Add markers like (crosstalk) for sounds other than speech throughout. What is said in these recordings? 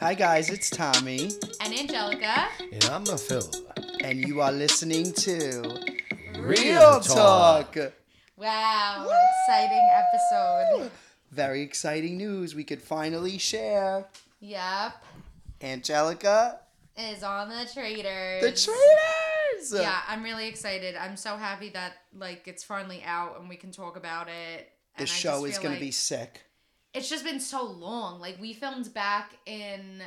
Hi guys, it's Tommy, And Anjelica. And I'm a Phil. and you are listening to Real Talk. Wow, exciting episode. Very exciting news we could finally share. Yep. Anjelica, Is on the Traitors. the Traitors. Yeah, I'm really excited. I'm so happy that like it's finally out and we can talk about it. The show is gonna like be sick. It's just been so long. Like we filmed back in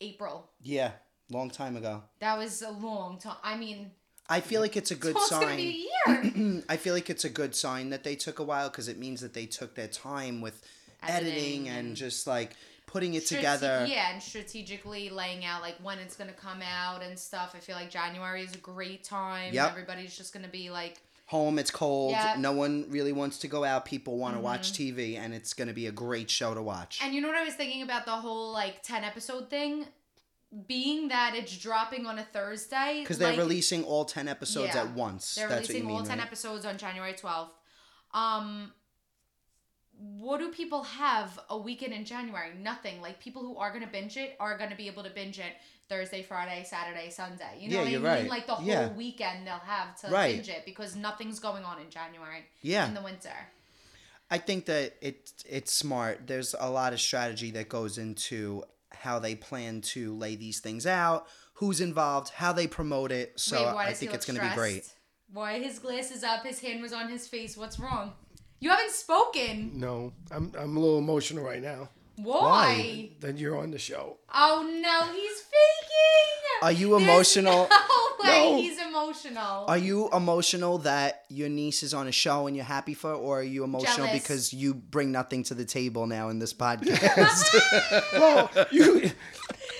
April. Yeah, long time ago. That was a long time. I mean, I feel like it's a good it's gonna sign. be a year. (clears throat) I feel like it's a good sign that they took a while because it means that they took their time with editing, Editing and just like putting it Strate- together. Yeah, and strategically laying out like when it's gonna come out and stuff. I feel like January is a great time. Yep. Everybody's just gonna be like Home, it's cold. Yeah. No one really wants to go out. People want to watch Mm-hmm. TV, and it's going to be a great show to watch. And you know what I was thinking about the whole like 10 episode thing? Being that it's dropping on a Thursday. Because they're like, releasing all 10 episodes Yeah. at once. They're That's releasing mean, all 10 right? episodes on January 12th. Um what do people have a weekend in January? Nothing. Like people who are gonna binge it are gonna be able to binge it Thursday, Friday, Saturday, Sunday. You know Yeah, what I mean? right. Like the whole Yeah. weekend they'll have to Right. binge it because nothing's going on in January. Yeah. In the winter. I think that it it's smart. There's a lot of strategy that goes into how they plan to lay these things out, who's involved, how they promote it. So Wait, I think it's going to be great. stressed? Why his glasses up? His hand was on his face. What's wrong? You haven't spoken. No, I'm I'm a little emotional right now Why? that you're on the show. Oh no, he's faking. Are you There's emotional? No (laughs) way, No. he's emotional. Are you emotional that your niece is on a show and you're happy for it, or are you emotional Jealous. because you bring nothing to the table now in this (laughs) podcast? (laughs) Well, you,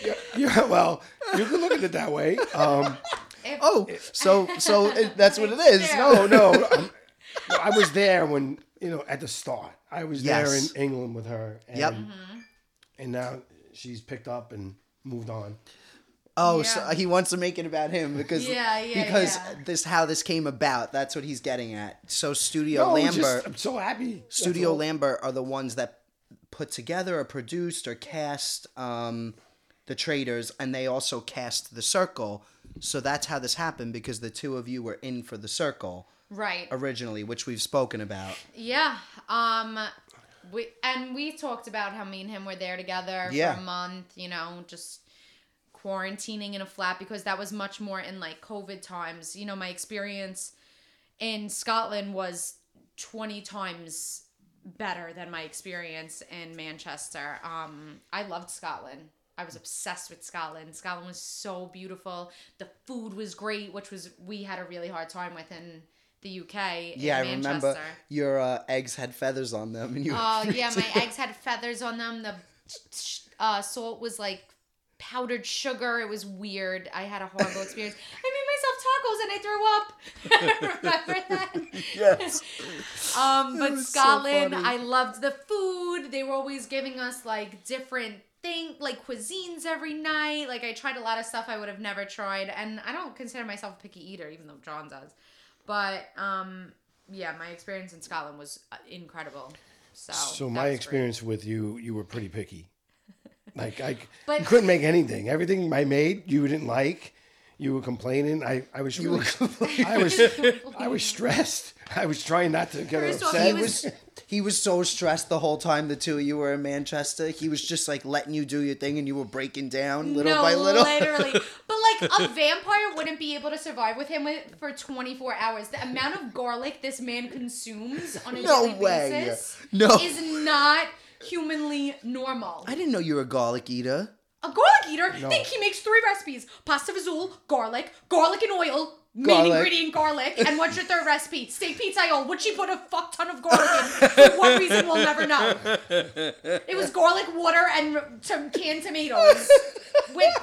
yeah, yeah, well, you can look at it that way. Um, If- oh, so so it, that's what it is. no, no, I'm- no, I was there when you know at the start. I was Yes. there in England with her. And, Yep. Mm-hmm. And now she's picked up and moved on. Oh, so he wants to make it about him because Yeah, yeah, because yeah. this how this came about. That's what he's getting at. So Studio No, Lambert, just, I'm so happy. Studio all. Lambert are the ones that put together or produced or cast um, the Traitors, and they also cast the Circle. So that's how this happened because the two of you were in for the Circle right. originally, which we've spoken about. Yeah. Um. We and we talked about how me and him were there together Yeah. for a month. You know, just quarantining in a flat because that was much more in like COVID times. You know, my experience in Scotland was twenty times better than my experience in Manchester. Um, I loved Scotland. I was obsessed with Scotland. Scotland was so beautiful. The food was great, which was we had a really hard time with in the UK. Yeah, I remember your uh, eggs had feathers on them, and you. Oh yeah, my eggs had feathers on them. The uh, salt was like powdered sugar. It was weird. I had a horrible experience. (laughs) I made myself tacos and I threw up. (laughs) Remember that? (laughs) Yes. Um, but was so Scotland. I loved the food. They were always giving us like different thing, like cuisines every night. Like I tried a lot of stuff I would have never tried, and I don't consider myself a picky eater, even though John does. But um, yeah, my experience in Scotland was uh, incredible. So, So my was great. experience with you, you were pretty picky. (laughs) Like I, But- couldn't make anything. Everything I made, you didn't like. You were complaining. I, I was really, (laughs) (laughs) I was, I was stressed. I was trying not to get First upset. he He was he was so stressed the whole time the two of you were in Manchester. He was just like letting you do your thing, and you were breaking down little no, by little. literally. But like a vampire wouldn't be able to survive with him with, for 24 hours. The amount of garlic this man consumes on a No daily way. basis No. is not humanly normal. I didn't know you were a garlic eater. A garlic eater, think he makes three recipes: pasta fazool, garlic, garlic and oil. Main Garlic. ingredient garlic, and what's your third recipe? (laughs) Steak pizza pizzaiole. Would she put a fuck ton of garlic in? For what reason, we'll never know. It was garlic, water, and some canned tomatoes with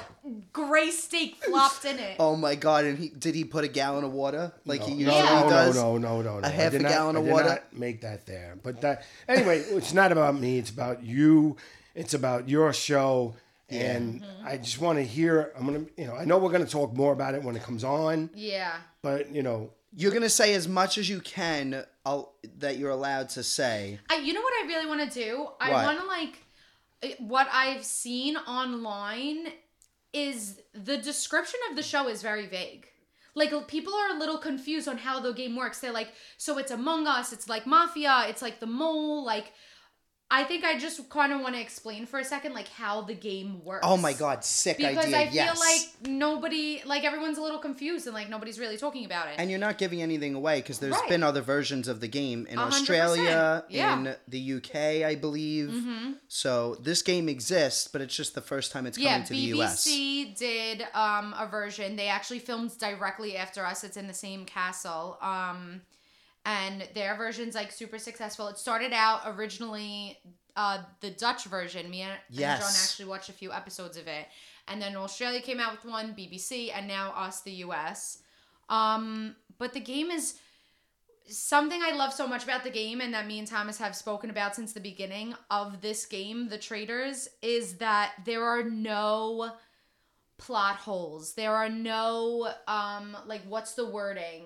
gray steak flopped in it. Oh my god! And he did he put a gallon of water like he usually no, no, does? no, no, no, no. A half I did a not- gallon I of did water? not make that there, but that anyway. It's not about me. It's about you. It's about your show, and Mm-hmm. I just want to hear. I'm gonna, you know, I know we're gonna talk more about it when it comes on, Yeah. but you know, You're gonna say as much as you can uh, that you're allowed to say. I, you know what I really want to do? I want to like what I've seen online is the description of the show is very vague. Like people are a little confused on how the game works. They're like, so it's Among Us, it's like Mafia, it's like the Mole. Like, I think I just kind of want to explain for a second, like how the game works. Oh my god! Sick Because idea. I feel yes. like nobody, like everyone's a little confused and like nobody's really talking about it. And you're not giving anything away because there's Right. been other versions of the game in A hundred Australia. Yeah. Mm-hmm. in the UK, I believe. So this game exists, but it's just the first time it's yeah, coming to the US. BBC did um, a version. They actually filmed directly after us. It's in the same castle. Um, and their version's like super successful. It started out originally uh, the Dutch version. Me and, and John actually watched a few episodes of it. And then Australia came out with one, BBC, and now us, the US. Um, but the game is something I love so much about the game, and that me and Thomas have spoken about since the beginning of this game, The Traitors, is that there are no plot holes. There are no um like what's the wording?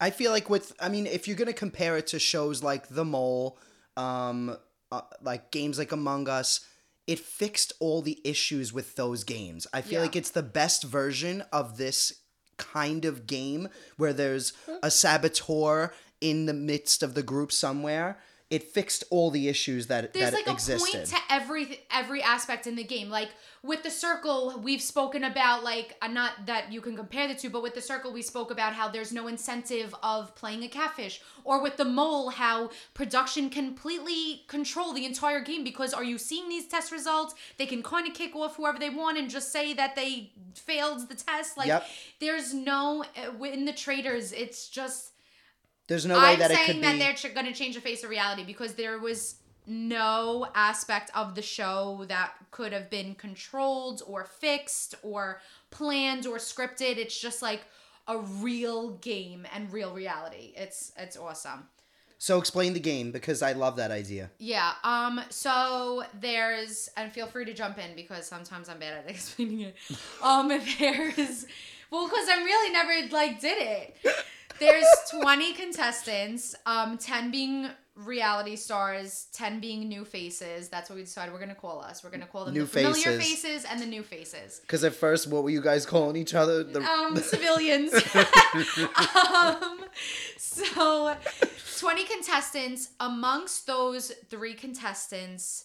I feel like with, I mean, if you're gonna compare it to shows like The Mole, um, uh, like games like Among Us, it fixed all the issues with those games. I feel Yeah. like it's the best version of this kind of game where there's a saboteur in the midst of the group somewhere. It fixed all the issues that There's that like existed. a point to every every aspect in the game. Like with the circle, we've spoken about like uh, not that you can compare the two, but with the circle, we spoke about how there's no incentive of playing a catfish, or with the mole, how production completely control the entire game because are you seeing these test results? They can kind of kick off whoever they want and just say that they failed the test. Like Yep. there's no uh, in the traitors, it's just There's no way I'm that it saying could that be. they're ch- going to change the face of reality because there was no aspect of the show that could have been controlled or fixed or planned or scripted. It's just like a real game and real reality. It's it's awesome. So explain the game because I love that idea. Yeah. Um. So there's, and feel free to jump in because sometimes I'm bad at (laughs) explaining it. Um. (laughs) There's, well, because I'm really never like did it. There's 20 contestants. Um. 10 being reality stars. 10 being new faces. That's what we decided we're gonna call us. We're gonna call them New the familiar faces. faces and the new faces Because at first, what were you guys calling each other? The, um, (laughs) civilians. (laughs) um, so, 20 contestants. Amongst those three contestants,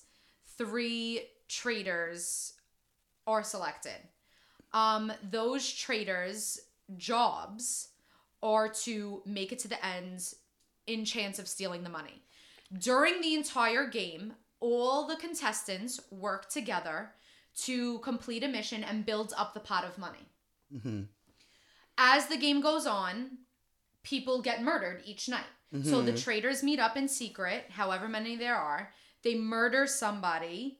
three traitors are selected. Um, those traitors' jobs are to make it to the end in chance of stealing the money. During the entire game, all the contestants work together to complete a mission and build up the pot of money. As the game goes on, people get murdered each night. So the traitors meet up in secret, however many there are. They murder somebody,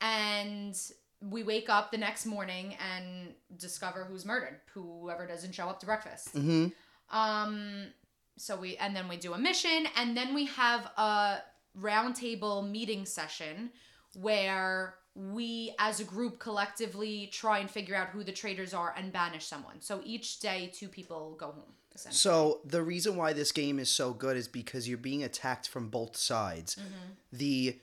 and we wake up the next morning and discover who's murdered. Whoever doesn't show up to breakfast. Mhm. Um. So we and then we do a mission, and then we have a roundtable meeting session where we as a group collectively try and figure out who the traitors are and banish someone. So each day two people go home. So the reason why this game is so good is because you're being attacked from both sides. Mm-hmm. The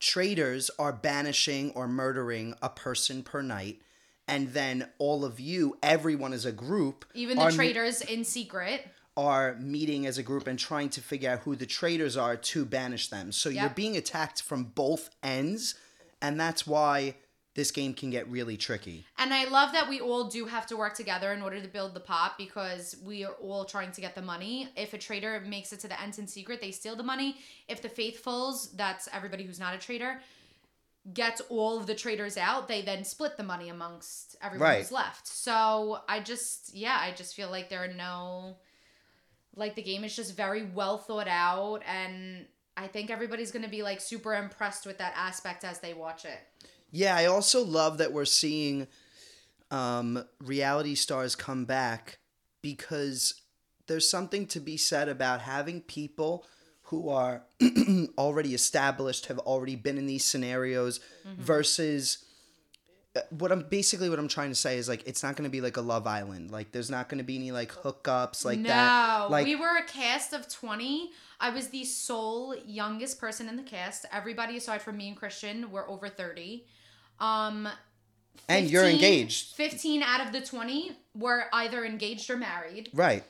traitors are banishing or murdering a person per night, and then all of you, everyone as a group, Even the traitors in secret. are meeting as a group and trying to figure out who the traitors are to banish them. So you're being attacked from both ends, and that's why this game can get really tricky. And I love that we all do have to work together in order to build the pot because we are all trying to get the money. If a traitor makes it to the end in secret, they steal the money. If the faithfuls, that's everybody who's not a traitor, gets all of the traitors out, they then split the money amongst everyone Right. who's left. So I just, yeah, I just feel like there are no, like the game is just very well thought out. And I think everybody's going to be like super impressed with that aspect as they watch it. Yeah, I also love that we're seeing um, reality stars come back because there's something to be said about having people who are (clears throat) already established, have already been in these scenarios, versus uh, what I'm basically what I'm trying to say is like it's not going to be like a Love Island. Like there's not going to be any like hookups like no, that. Like we were a cast of 20. I was the sole youngest person in the cast. Everybody aside from me and Christian were over 30. Um and you're engaged, 15 out of the 20 were either engaged or married. right?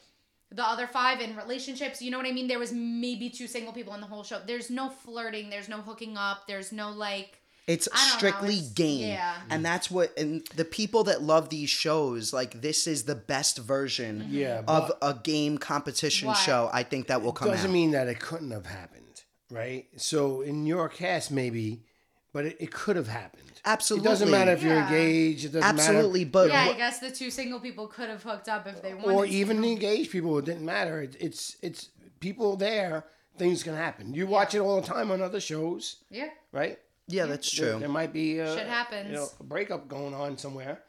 The other 5 in relationships, you know what I mean? There was maybe two single people in the whole show. There's no flirting, there's no hooking up, there's no like It's I don't know, strictly it's- game. yeah. And that's what and the people that love these shows, like this is the best version mm-hmm. Yeah, of a game competition Why? show. I think that will come doesn't out. mean that it couldn't have happened, right? So in your cast, maybe, but it, it could have happened. Absolutely. It doesn't matter if you're Yeah. engaged. It doesn't Absolutely, matter. but Yeah, I guess the two single people could have hooked up if they wanted or to. even the engaged people. It didn't matter. It, it's it's people there. Things can happen. You watch it all the time on other shows, Yeah. right? yeah, that's There, true. there might be uh, Shit happens. You know, a breakup going on somewhere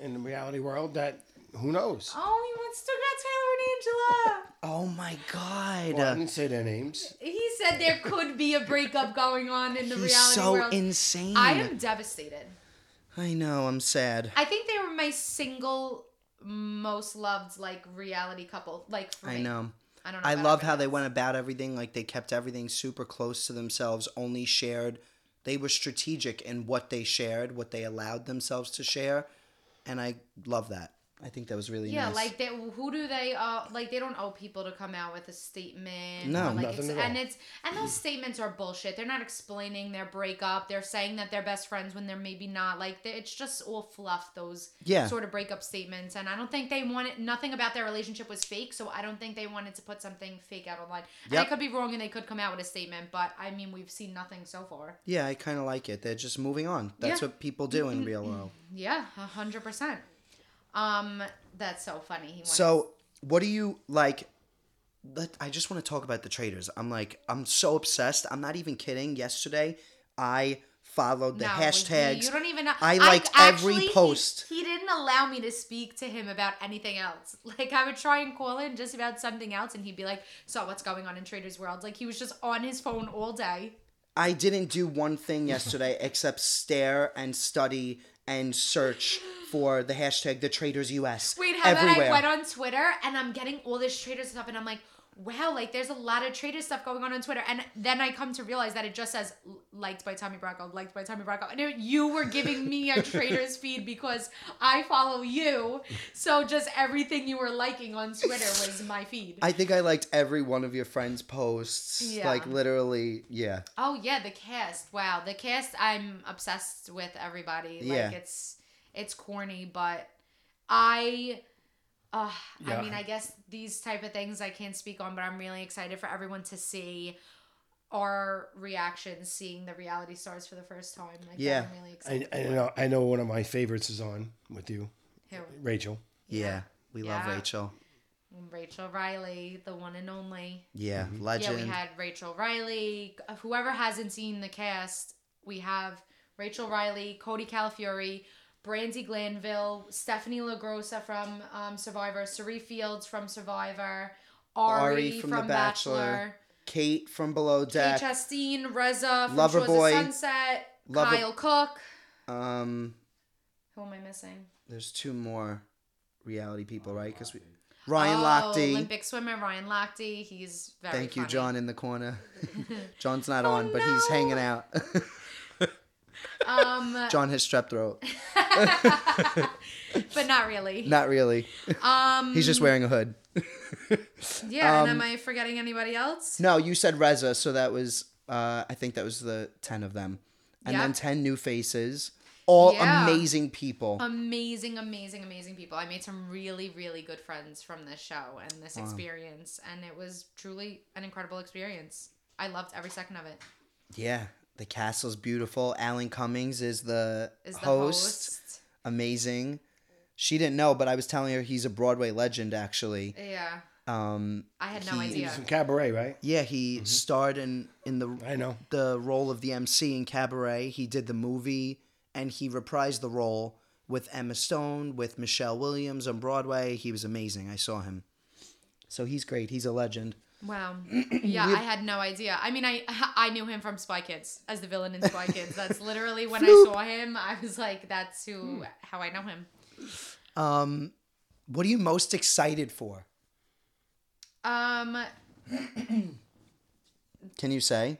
in the reality world that who knows. Oh, he wants to got Taylor and Angela. (laughs) Oh my god. Well, I didn't say their names. He said there could be a breakup going on in the He's reality so world. insane. I am devastated. I know, I'm sad. I think they were my single most loved like reality couple. Like for I me. know. I don't know. I about love how they went about everything. Like they kept everything super close to themselves, only shared. They were strategic in what they shared, what they allowed themselves to share, and I love that. I think that was really Yeah, nice. like they, who do they? Uh, like they don't owe people to come out with a statement. No, like nothing at all. and it's and those (clears throat) statements are bullshit. They're not explaining their breakup. They're saying that they're best friends when they're maybe not. Like they- it's just all fluff. Those Yeah. sort of breakup statements, and I don't think they wanted. Nothing about their relationship was fake, so I don't think they wanted to put something fake out online. And I could be wrong, and they could come out with a statement, but I mean, we've seen nothing so far. yeah, I kind of like it. They're just moving on. That's Yeah. what people do in real world. Yeah, a hundred percent. Um, that's so funny. He wants So, what do you like? Let, I just want to talk about the traitors. I'm like, I'm so obsessed. I'm not even kidding. Yesterday, I followed the No, hashtags. You, you don't even know. I liked actually, every he- post. He, didn't allow me to speak to him about anything else. (laughs) Like I would try and call him just about something else, and he'd be like, "So what's going on in Traitors World?" Like he was just on his phone all day. I didn't do one thing yesterday (laughs) except stare and study and search for the hashtag the traitors US Wait, how everywhere. about I went on Twitter and I'm getting all this traitor stuff, and I'm like, wow, like there's a lot of traitor stuff going on on Twitter, and then I come to realize that it just says liked by Tommy Bracco, liked by Tommy Bracco, and it- you were giving me a (laughs) traitor's feed because I follow you, so just everything you were liking on Twitter was my feed. I think I liked every one of your friends' posts. Yeah. Like literally, yeah. Oh yeah, the cast. Wow, the cast. I'm obsessed with everybody. Yeah. Like it's it's corny, but I. Uh, I mean, I guess these type of things I can't speak on, but I'm really excited for everyone to see our reactions seeing the reality stars for the first time. Like, Yeah. I'm really excited. I, I know. I know one of my favorites is on with you, Who? Rachel. Yeah. We love Rachel. Rachel Reilly, the one and only. Yeah. Mm-hmm. Legend. Yeah, we had Rachel Reilly. Whoever hasn't seen the cast, we have Rachel Reilly, Cody Calafiore, Brandi Glanville, Stephenie LaGrossa from um, Survivor, Cirie Fields from Survivor, Arie, Arie from, from The Bachelor, Bachelor, Kate from Below Kate Deck. Chastain, Reza from Lover Shahs Boy. of Sunset, Lover- Kyle Cooke. um Who am I missing? there's two more reality people, right? Cuz we Ryan oh, Lochte. Olympic swimmer Ryan Lochte. He's very. Thank you, funny. John, in the corner. (laughs) John's not Oh, on, but he's hanging out. (laughs) Um, (laughs) John has strep throat. (laughs) but not really. Not really. Um, He's just wearing a hood. (laughs) yeah. um, and am I forgetting anybody else? No, you said Reza, so that was uh, I think that was the ten of them, and Yep. then ten new faces, all Yeah. amazing people. Amazing, amazing, amazing people. I made some really, really good friends from this show and this experience, and it was truly an incredible experience. I loved every second of it. yeah, the castle's beautiful. Alan Cummings is the, Is the host. host? Amazing. She didn't know, but I was telling her he's a Broadway legend. Actually, Yeah, um, I had no He- idea. Some cabaret, right? yeah, he starred in in the I know. the role of the MC in Cabaret. He did the movie and he reprised the role with Emma Stone, with Michelle Williams on Broadway. He was amazing. I saw him. So he's great. He's a legend. Wow. (clears throat) Yeah, I had no idea. I mean, I (laughs) I knew him from Spy Kids as the villain in Spy (laughs) Kids. That's literally when I saw him. I was like, that's who how I know him. Um, what are you most excited for? Um, (clears throat) Can you say?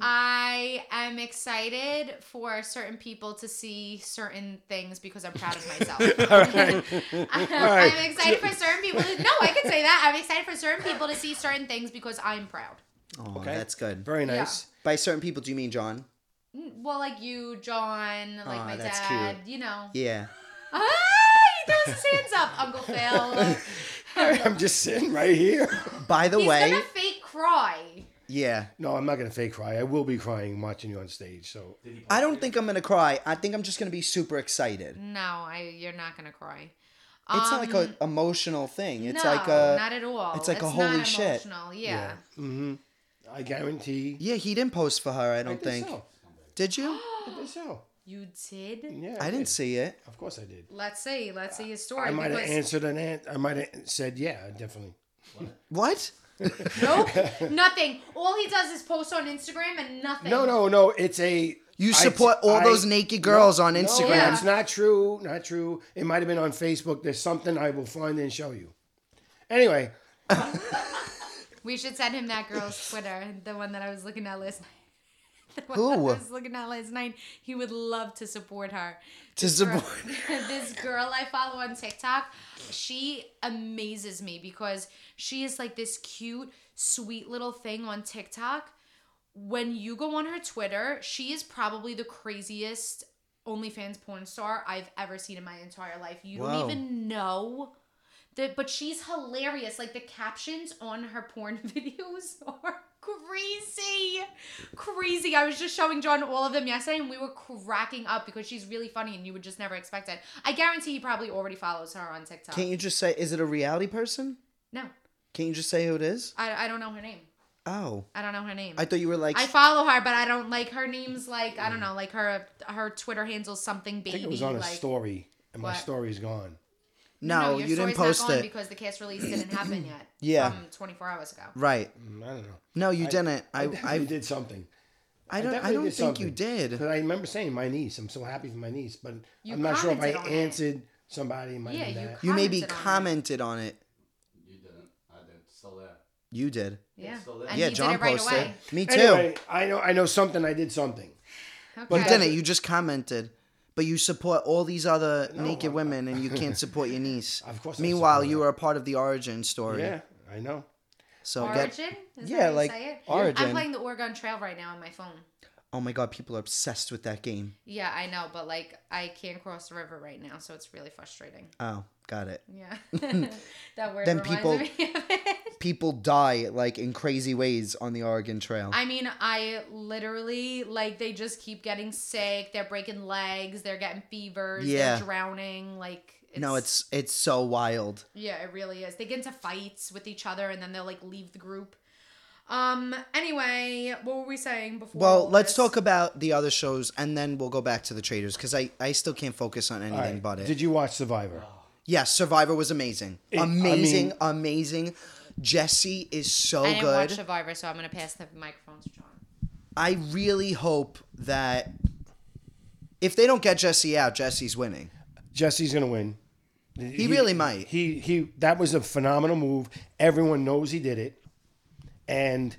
I am excited for certain people to see certain things because I'm proud of myself. (laughs) (laughs) I'm excited for certain people. To, no, I can say that. I'm excited for certain people to see certain things because I'm proud. Oh, Okay. that's good. Very nice. By certain people, do you mean John? Well, like you, John, like Aw, my that's dad. You know. Yeah. (laughs) Ah, he throws his hands up, Uncle Phil. I'm just sitting right here. By the He's way, gonna fake cry. Yeah. No, I'm not gonna fake cry. I will be crying watching you on stage. So I don't think I'm gonna cry. I think I'm just gonna be super excited. No, I. You're not gonna cry. It's not like Um, an emotional thing. It's no, like a. not at all. it's like a not holy shit. emotional. Yeah. hmm I guarantee. Yeah, he didn't post for her. I I don't did think. so. Did you? (gasps) I did so. You did. Yeah, I didn't did. see it. Of course, I did. Let's see. Let's see his story. I might have because- answered an ant. I might have said, yeah, definitely. What? (laughs) Nope. nothing. All he does is post on Instagram and nothing. No, no, no. It's a. You I- support all I- those naked girls on No, Instagram. Yeah. it's not true. Not true. It might have been on Facebook. There's something I will find and show you. Anyway, (laughs) We should send him that girl's Twitter, the one that I was looking at last night. (laughs) Who? I was looking at last night. He would love to support her. To This girl- support- (laughs) this girl I follow on TikTok, she amazes me because she is like this cute, sweet little thing on TikTok. When you go on her Twitter, she is probably the craziest OnlyFans porn star I've ever seen in my entire life. You Whoa. don't even know that, but she's hilarious. Like the captions on her porn (laughs) videos are crazy, crazy. I was just showing John all of them yesterday, and we were cracking up because she's really funny, and you would just never expect it. I guarantee he probably already follows her on TikTok. Can't you just say, is it a reality person? no, Can't you just say who it is? I, I don't know her name. Oh. I don't know her name. I thought you were like. I follow her, but I don't like her name's like I don't know, like her her Twitter handle's something I baby. think it was on a like, story, and my What? story's gone. No, your you didn't story's not post it. because the cast release didn't happen yet. (clears throat) Yeah. from 24 hours ago. Right. Mm, I don't know. No, you didn't. I, I, I, did something. I don't, I definitely don't think you did. Because I remember saying my niece. I'm so happy for my niece, but You I'm not sure if I commented on it. answered somebody. It Might Yeah, be you that. You maybe commented on it. on it. You didn't. I didn't. Still there. You did. Yeah, and yeah, John did it right posted. away. Me too. Anyway, I know. I know something. I did something. Okay. But you didn't. You just commented. But you support all these other No, naked I- women, and you (laughs) can't support your niece. Of course Meanwhile, you are a part of the origin story. Yeah, I know. So get. Origin? Is Yeah, that how you like, say it? Origin. I'm playing the Oregon Trail right now on my phone. Oh my God, people are obsessed with that game. Yeah, I know, but like I can't cross the river right now, so it's really frustrating. Oh, got it. Yeah, (laughs) that word Then people- me of it. People die like in crazy ways on the Oregon Trail. I mean, I literally like they just keep getting sick. They're breaking legs. They're getting fevers. Yeah. They're drowning. Like it's, no, it's it's so wild. yeah, it really is. They get into fights with each other, and then they'll like leave the group. Um. Anyway, what were we saying before? Well, let's this? talk about the other shows, and then we'll go back to the traitors because I I still can't focus on anything All right. but it. Did you watch Survivor? Yes, Survivor was amazing. It- I amazing, mean- amazing. Jesse is so I didn't watch good. Survivor, so I'm gonna pass the microphone to John. I really hope that if they don't get Jesse out, Jesse's winning. Jesse's gonna win. He really might. He he. That was a phenomenal move. Everyone knows he did it, and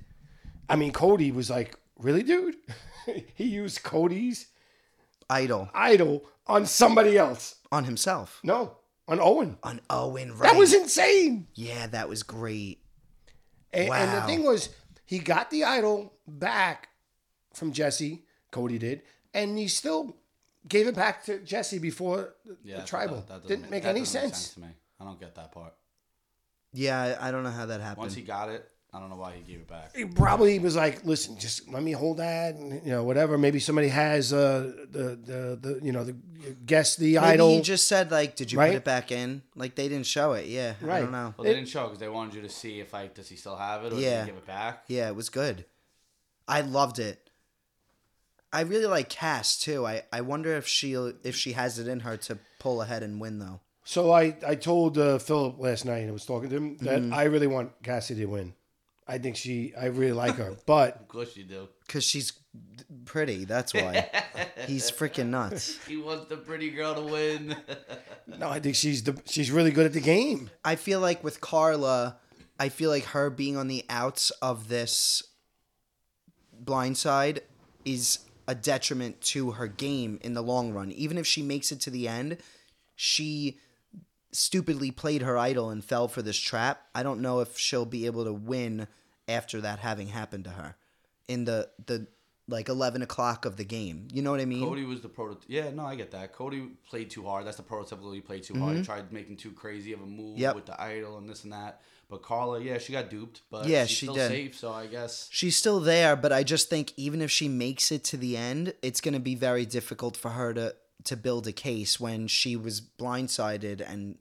I mean Cody was like, "Really, dude?" (laughs) he used Cody's Idol idol on somebody else. on himself. No, on Owen. On Owen, right? That was insane. yeah, that was great. And, and the thing was, he got the idol back from Jesse. Cody did, and he still gave it back to Jesse before the, Yeah, the tribal. that- that Didn't make that any doesn't sense. to me. I don't get that part. Yeah, I, I don't know how that happened. Once he got it, I don't know why he gave it back. He probably was like, "Listen, just let me hold that, and, you know, whatever. Maybe somebody has uh, the the the you know the guess the Maybe idol. he just said like, "Did you Right? put it back in?" Like they didn't show it. Yeah, right. I don't know. Well, they didn't show because they wanted you to see if like does he still have it or Yeah. did he give it back? Yeah, it was good. I loved it. I really like Cass too. I, I wonder if she if she has it in her to pull ahead and win though. so I I told uh, Philip last night. I was talking to him that Mm-hmm. I really want Cassie to win. I think she. I really like her, (laughs) but Of course you do. Cause she's pretty. That's why. (laughs) He's freaking nuts. He wants the pretty girl to win. (laughs) no, I think she's the she's really good at the game. I feel like with Karla, I feel like her being on the outs of this blind side is a detriment to her game in the long run. Even if she makes it to the end, she stupidly played her idol and fell for this trap. I don't know if she'll be able to win after that having happened to her in the the like eleven o'clock of the game. You know what I mean? Cody was the prototype. Yeah, no, I get that. Cody played too hard. That's the prototypical. He played too hard. He tried making too crazy of a move Mm-hmm. Yep. with the idol and this and that. But Karla, yeah, she got duped. But Yeah, she's she still did. safe. So I guess She's still there, but I just think even if she makes it to the end, it's going to be very difficult for her to to build a case when she was blindsided and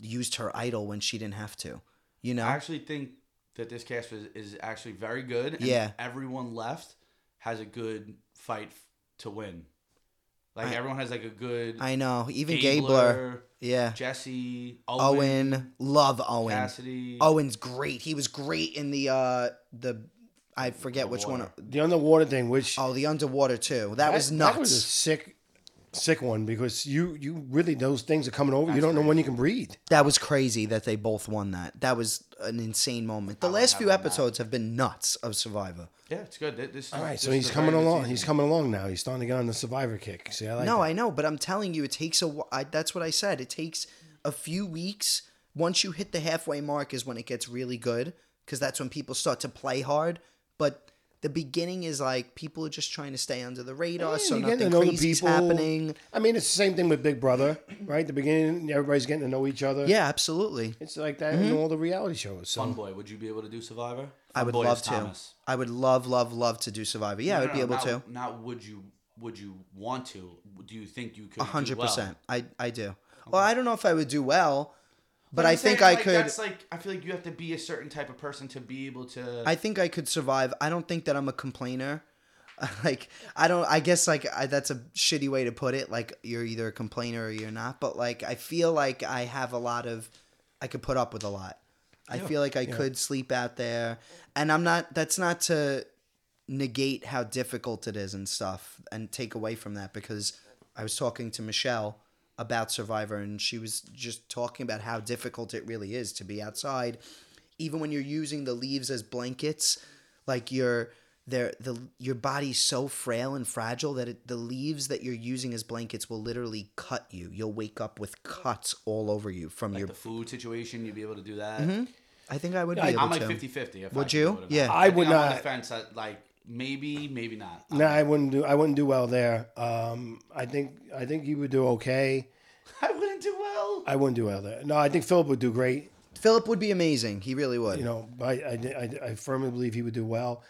used her idol when she didn't have to. You know? I actually think that this cast is, is actually very good. And Yeah. everyone left has a good fight to win. Like I- everyone has like a good. I know. Even Gabler. Yeah. Jesse, Owen, Owen, love Owen. Cassidy. Owen's great. He was great in the uh the I forget which one. The underwater thing, which Oh, the underwater too. That, was nuts. That was a sick, sick one because you you really those things are coming over. you don't know when you can breathe. That was crazy that they both won that. That was an insane moment. The would last few won that. episodes have been nuts of Survivor. Yeah, it's good. Th- This, All right, this so he's coming along. season. He's coming along now. He's starting to get on the survivor kick. See, I like no, that. I know, but I'm telling you, it takes a. wh- I, that's what I said. It takes a few weeks. Once you hit the halfway mark, is when it gets really good because that's when people start to play hard. But the beginning is like people are just trying to stay under the radar, Yeah, so you get to nothing know the crazy's happening. I mean, it's the same thing with Big Brother, right? The beginning, everybody's getting to know each other. Yeah, absolutely. It's like that in mm-hmm. all the reality shows. So. Fun boy, would you be able to do Survivor? I would boy love is to. Thomas. I would love, love, love to do Survivor. Yeah, I would no, be able not, to. Not would you? Would you want to? Do you think you could? A hundred do well? percent. I I do. Well, I don't know if I would do well, but I'm I think saying, I like, could. That's like I feel like you have to be a certain type of person to be able to. I think I could survive. I don't think that I'm a complainer. (laughs) Like I don't. I guess like I, that's a shitty way to put it. Like you're either a complainer or you're not. But like I feel like I have a lot of. I could put up with a lot. I feel like I could sleep out there, and I'm not. That's not to negate how difficult it is and stuff, and take away from that because I was talking to Michelle about Survivor, and she was just talking about how difficult it really is to be outside, even when you're using the leaves as blankets. Like you're there, the your body's so frail and fragile that it, the leaves that you're using as blankets will literally cut you. You'll wake up with cuts all over you from like your. the food situation, you'd be able to do that. Mm-hmm. I think I would be I- able I'm like to. 50 50. If I Would you? do it or not. Yeah. I think would I'm on not- the fence. At, like maybe, maybe not. No, I wouldn't do. I wouldn't do well there. Um, I think. I think you would do okay. (laughs) I wouldn't do well. I wouldn't do well there. No, I think Philip would do great. Philip would be amazing. He really would. You know, I, I, I, I firmly believe he would do well.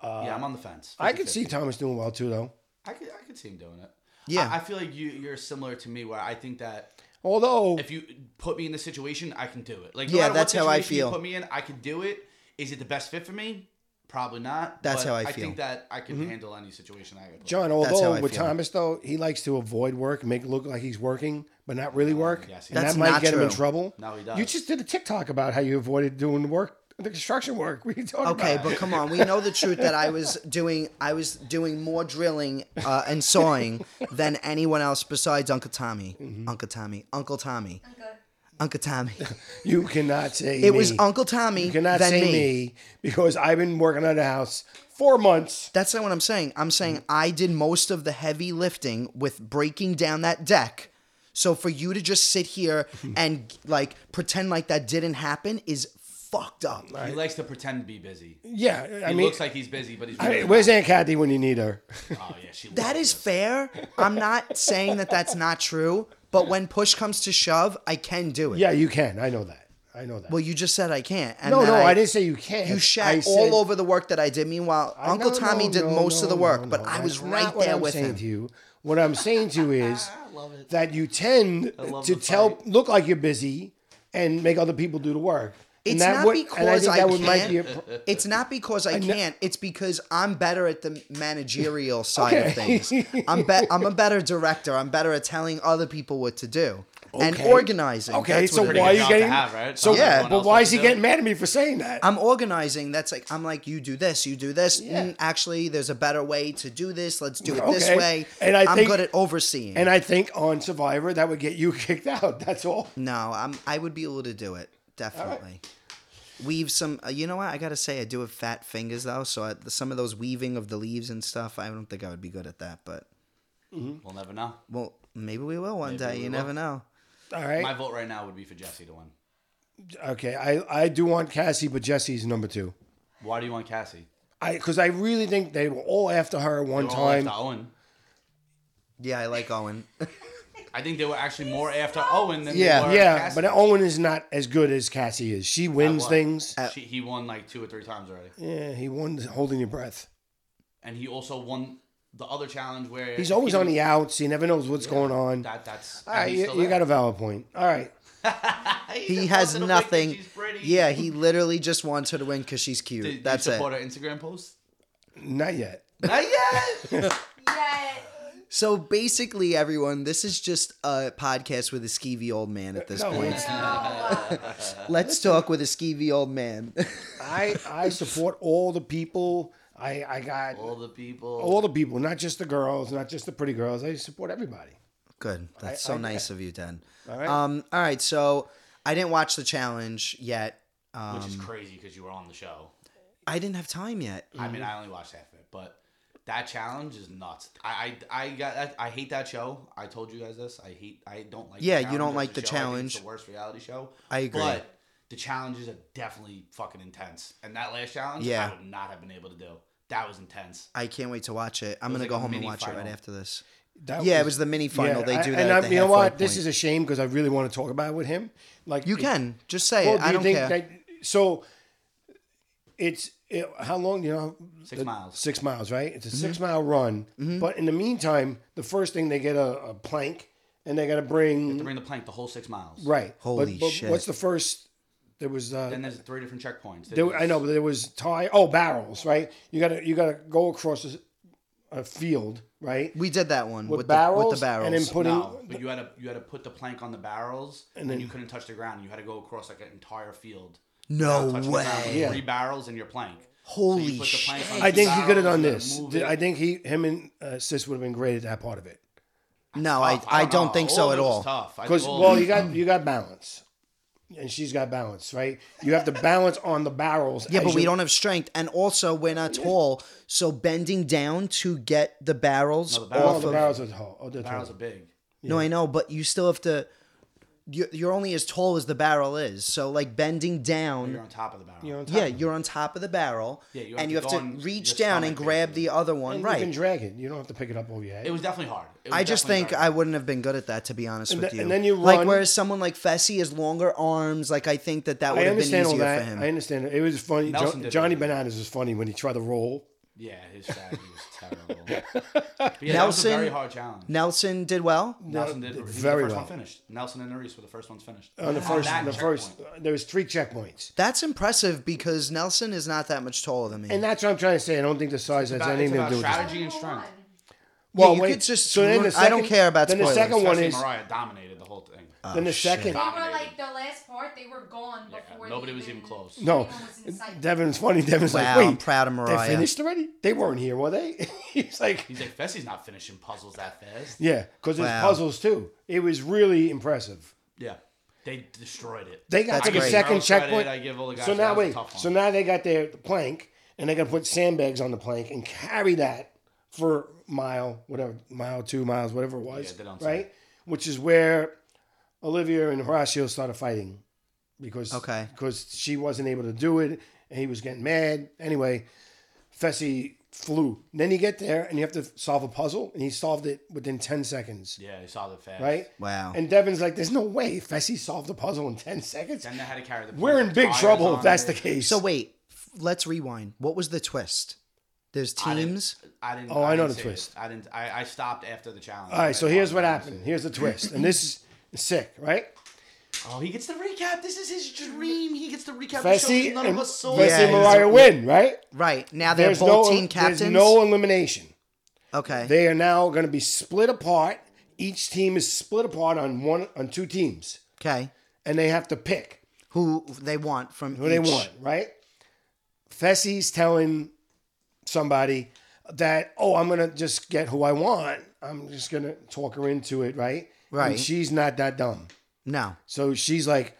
Uh, yeah, I'm on the fence. I could see 50-50. Thomas doing well too, though. I could, I could see him doing it. Yeah. I, I feel like you, you're similar to me, where I think that Although, if you put me in the situation, I can do it. Like, no Yeah, matter what that's how I situation you feel. Put me in, I can do it. Is it the best fit for me? Probably not. That's but how I I feel. Mm-hmm. think that I can handle any situation I get. put John, That's how although I with feel. Thomas though, he likes to avoid work make it look like he's working, but not really work. yes, he and does. that might That's get him in true. trouble. No, he does. You just did a TikTok about how you avoided doing the work, the construction work. (laughs) What are you talking Okay, about? but come on. We know the truth that I was (laughs) doing. I was doing more drilling uh, and sawing than anyone else besides Uncle Tommy. Mm-hmm. Uncle Tommy. Uncle Tommy. Uncle Tommy. (laughs) You cannot say It was. Uncle Tommy. You cannot then say me. me. because I've been working on the house four months. That's not what I'm saying. I'm saying I did most of the heavy lifting with breaking down that deck. So for you to just sit here (laughs) and like pretend like that didn't happen is fucked up. He likes to pretend to be busy. Yeah, I He mean, looks like he's busy, but he's I mean, where's. Aunt Kathy when you need her? Oh yeah, she. That loves is this. fair. I'm not (laughs) saying that that's not true, but when push comes to shove, I can do it. Yeah, you can. I know that. I know that. Well, you just said I can't. And no, no, I, didn't say you can't. You I shat said- all over the work that I did. Meanwhile, I- Uncle no, Tommy no, did no, most of the work, no, but no. I was That's right not what there I'm with saying him. To you. What I'm saying to you (laughs) is that you tend to the tell, fight. look like you're busy, and make other people do the work. And It's not would- and I because I that would might can't. be a pro- It's not because I, know- can't. It's because I'm better at the managerial (laughs) side of things. I'm be- I'm a better director. I'm better at telling other people what to do and organizing. Okay, That's so why are you getting? have, right? So Yeah. but why is he getting mad at me for saying that? I'm organizing. That's like I'm like you do this, you do this. Yeah. Mm, actually, there's a better way to do this. Let's do it this Okay. way. And I I'm think- good at overseeing. and I think on Survivor that would get you (laughs) kicked out. That's all. No, I'm. I would be able to do it definitely. Weave some. Uh, you know what? I gotta say, I do have fat fingers though. So I, some of those weaving of the leaves and stuff, I don't think I would be good at that. But We'll never know. well, maybe we will one Maybe day. You will. never know. All right. My vote right now would be for Jesse to win. Okay. I I do want Cassie, but Jesse's number two. Why do you want Cassie? I because I really think they were all after her one They were all time. after Owen. Yeah, I like Owen. (laughs) I think they were actually more after Owen than Yeah. they were Yeah, Cassie. but Owen is not as good as Cassie is. She wins things. She, he won like two or three times already, Yeah, he won holding your breath. and he also won the other challenge where He's always he on the outs. He never knows what's going on. That that's All and right, he's you, still you there. got a valid point. All right. (laughs) he just has wants her to win 'cause nothing. she's pretty. Yeah, he literally just wants her to win because she's cute. Did, That's did you it. support her Instagram post? Not yet. Not yet. (laughs) (laughs) Yeah. So basically, everyone, this is just a podcast with a skeevy old man at this No, point. it's- (laughs) Let's talk with a skeevy old man. (laughs) I I support all the people. I I got All the people. all the people, not just the girls, not just the pretty girls. I support everybody. Good. That's I- so I- nice of you, Dan. All right. Um. All right. So I didn't watch the challenge yet. Um, which is crazy because you were on the show. I didn't have time yet. I mean, I only watched half of it, but that challenge is nuts. I I, I got that, I hate that show. I told you guys this. I hate. I don't like. the Yeah, you don't like a the show. Challenge. it's the worst reality show. I agree. But the challenges are definitely fucking intense. And that last challenge, Yeah. I would not have been able to do. That was intense. I can't wait to watch it. I'm was gonna like go home and mini watch it right after this. That Yeah, it was the mini final. They I- do that And at I, the you know halfway what? This is a shame because I really want to talk about it with him. Like You it- can just say Well, it. do I don't think care. that so? It's it, how long? You know, Six the- miles. Six miles, right? It's a Mm-hmm. six mile run. But in the meantime, the first thing they get a, a plank, and they got to bring bring the plank the whole six miles. right. Holy but, but shit. What's the first? There was. Uh, Then there's three different checkpoints. there, I know, but there was tie. Oh, barrels, right? You gotta you gotta go across a, a field, right? we did that one With with, barrels, the, with the barrels. and then putting. No, but you had to you had to put the plank on the barrels, and then you couldn't touch the ground. You had to go across like an entire field. No without touching the ground with way. Yeah. Three barrels and your plank. Holy so you put the plank on I think he could have done this. move it. I think he, him, and uh, Sis would have been great at that part of it. No, I, Tough. I don't know. think so of at all. Because well, you it- got you got balance, and she's got balance, right? You have to balance on the barrels. Yeah, as but we don't have strength, and also we're not tall. So bending down to get the barrels No, the barrels- Oh, off the of. barrels are tall. Oh, they're barrels are tall. big. No, I know, but you still have to. You're, you're only as tall as the barrel is. So like bending down. You're on top of the barrel. You're on top yeah, you're on top of the barrel, Yeah, you and you have to reach down and grab basically. the other one. And you can drag it. You don't have to pick it up over your head. It was definitely hard. Was I just think very I wouldn't have been good at that, to be honest And with then- you. and then you like run- whereas someone like Fessy has longer arms. Like I think that that would I have been understand easier all for that. him. I understand. It was funny. Jo- Johnny. Bananas was funny when he tried to roll. Yeah, his strategy was terrible. But yeah, that was a Nelson- very hard challenge. Nelson did well. Nelson did, he very the first well. one finished. Nelson and Nurys were the first ones finished. On the first, that the first, checkpoint. there was three checkpoints, That's impressive because Nelson is not that much taller than me. and that's what I'm trying to say. I don't think the size has About- it's anything to about do with this. strategy and strength. Well, you wait, could just so then ruin- the I don't care about Then the spoilers. second one Especially is Mariah dominated the whole thing. then the second. They were like the last part. They were gone Yeah, before. nobody was even close. No, anyone was in sight. Devin's funny. Devin's Wow, like, wait, I'm proud of Mariah. They finished already? They weren't here, were they? (laughs) He's like, He's like, Fessy's not finishing puzzles that fast. yeah, because there's Wow. puzzles too. It was really impressive. Yeah. They destroyed it. They got That's to the great. second Girls credit, checkpoint. I give all the guys so that now was a wait. tough one. So now they got their plank, and they're gonna put sandbags on the plank and carry that for mile, whatever, mile two miles, whatever it was, Yeah, they don't say. right? Which is where Olivia and Horacio started fighting because Okay. because she wasn't able to do it, and he was getting mad. Anyway, Fessy flew. Then you get there and you have to solve a puzzle, and he solved it within ten seconds. Yeah, he solved the fast. Right? Wow. And Devin's like, "There's no way Fessy solved the puzzle in ten seconds." Then they had to carry the. We're in big trouble if that's it. the case. So wait, let's rewind. What was the twist? There's I didn't- teams. I didn't. Oh, I know didn't the see it. twist. I didn't. I, I stopped after the challenge. All right, so here's what happened. Here's the twist, and this (clears throat) is sick, right? Oh, he gets the recap. This is his dream. He gets the recap. the show none and, of us saw. Fessy Yeah, and he's- Mariah win, right? Right now they're There's both no, team captains. There's no elimination. okay. They are now going to be split apart. Each team is split apart on one on two teams, okay. and they have to pick Who they want from who they want, right? Fessy's telling somebody that, oh, I'm gonna just get who I want. I'm just gonna talk her into it, right? Right. And she's not that dumb. No. So she's like,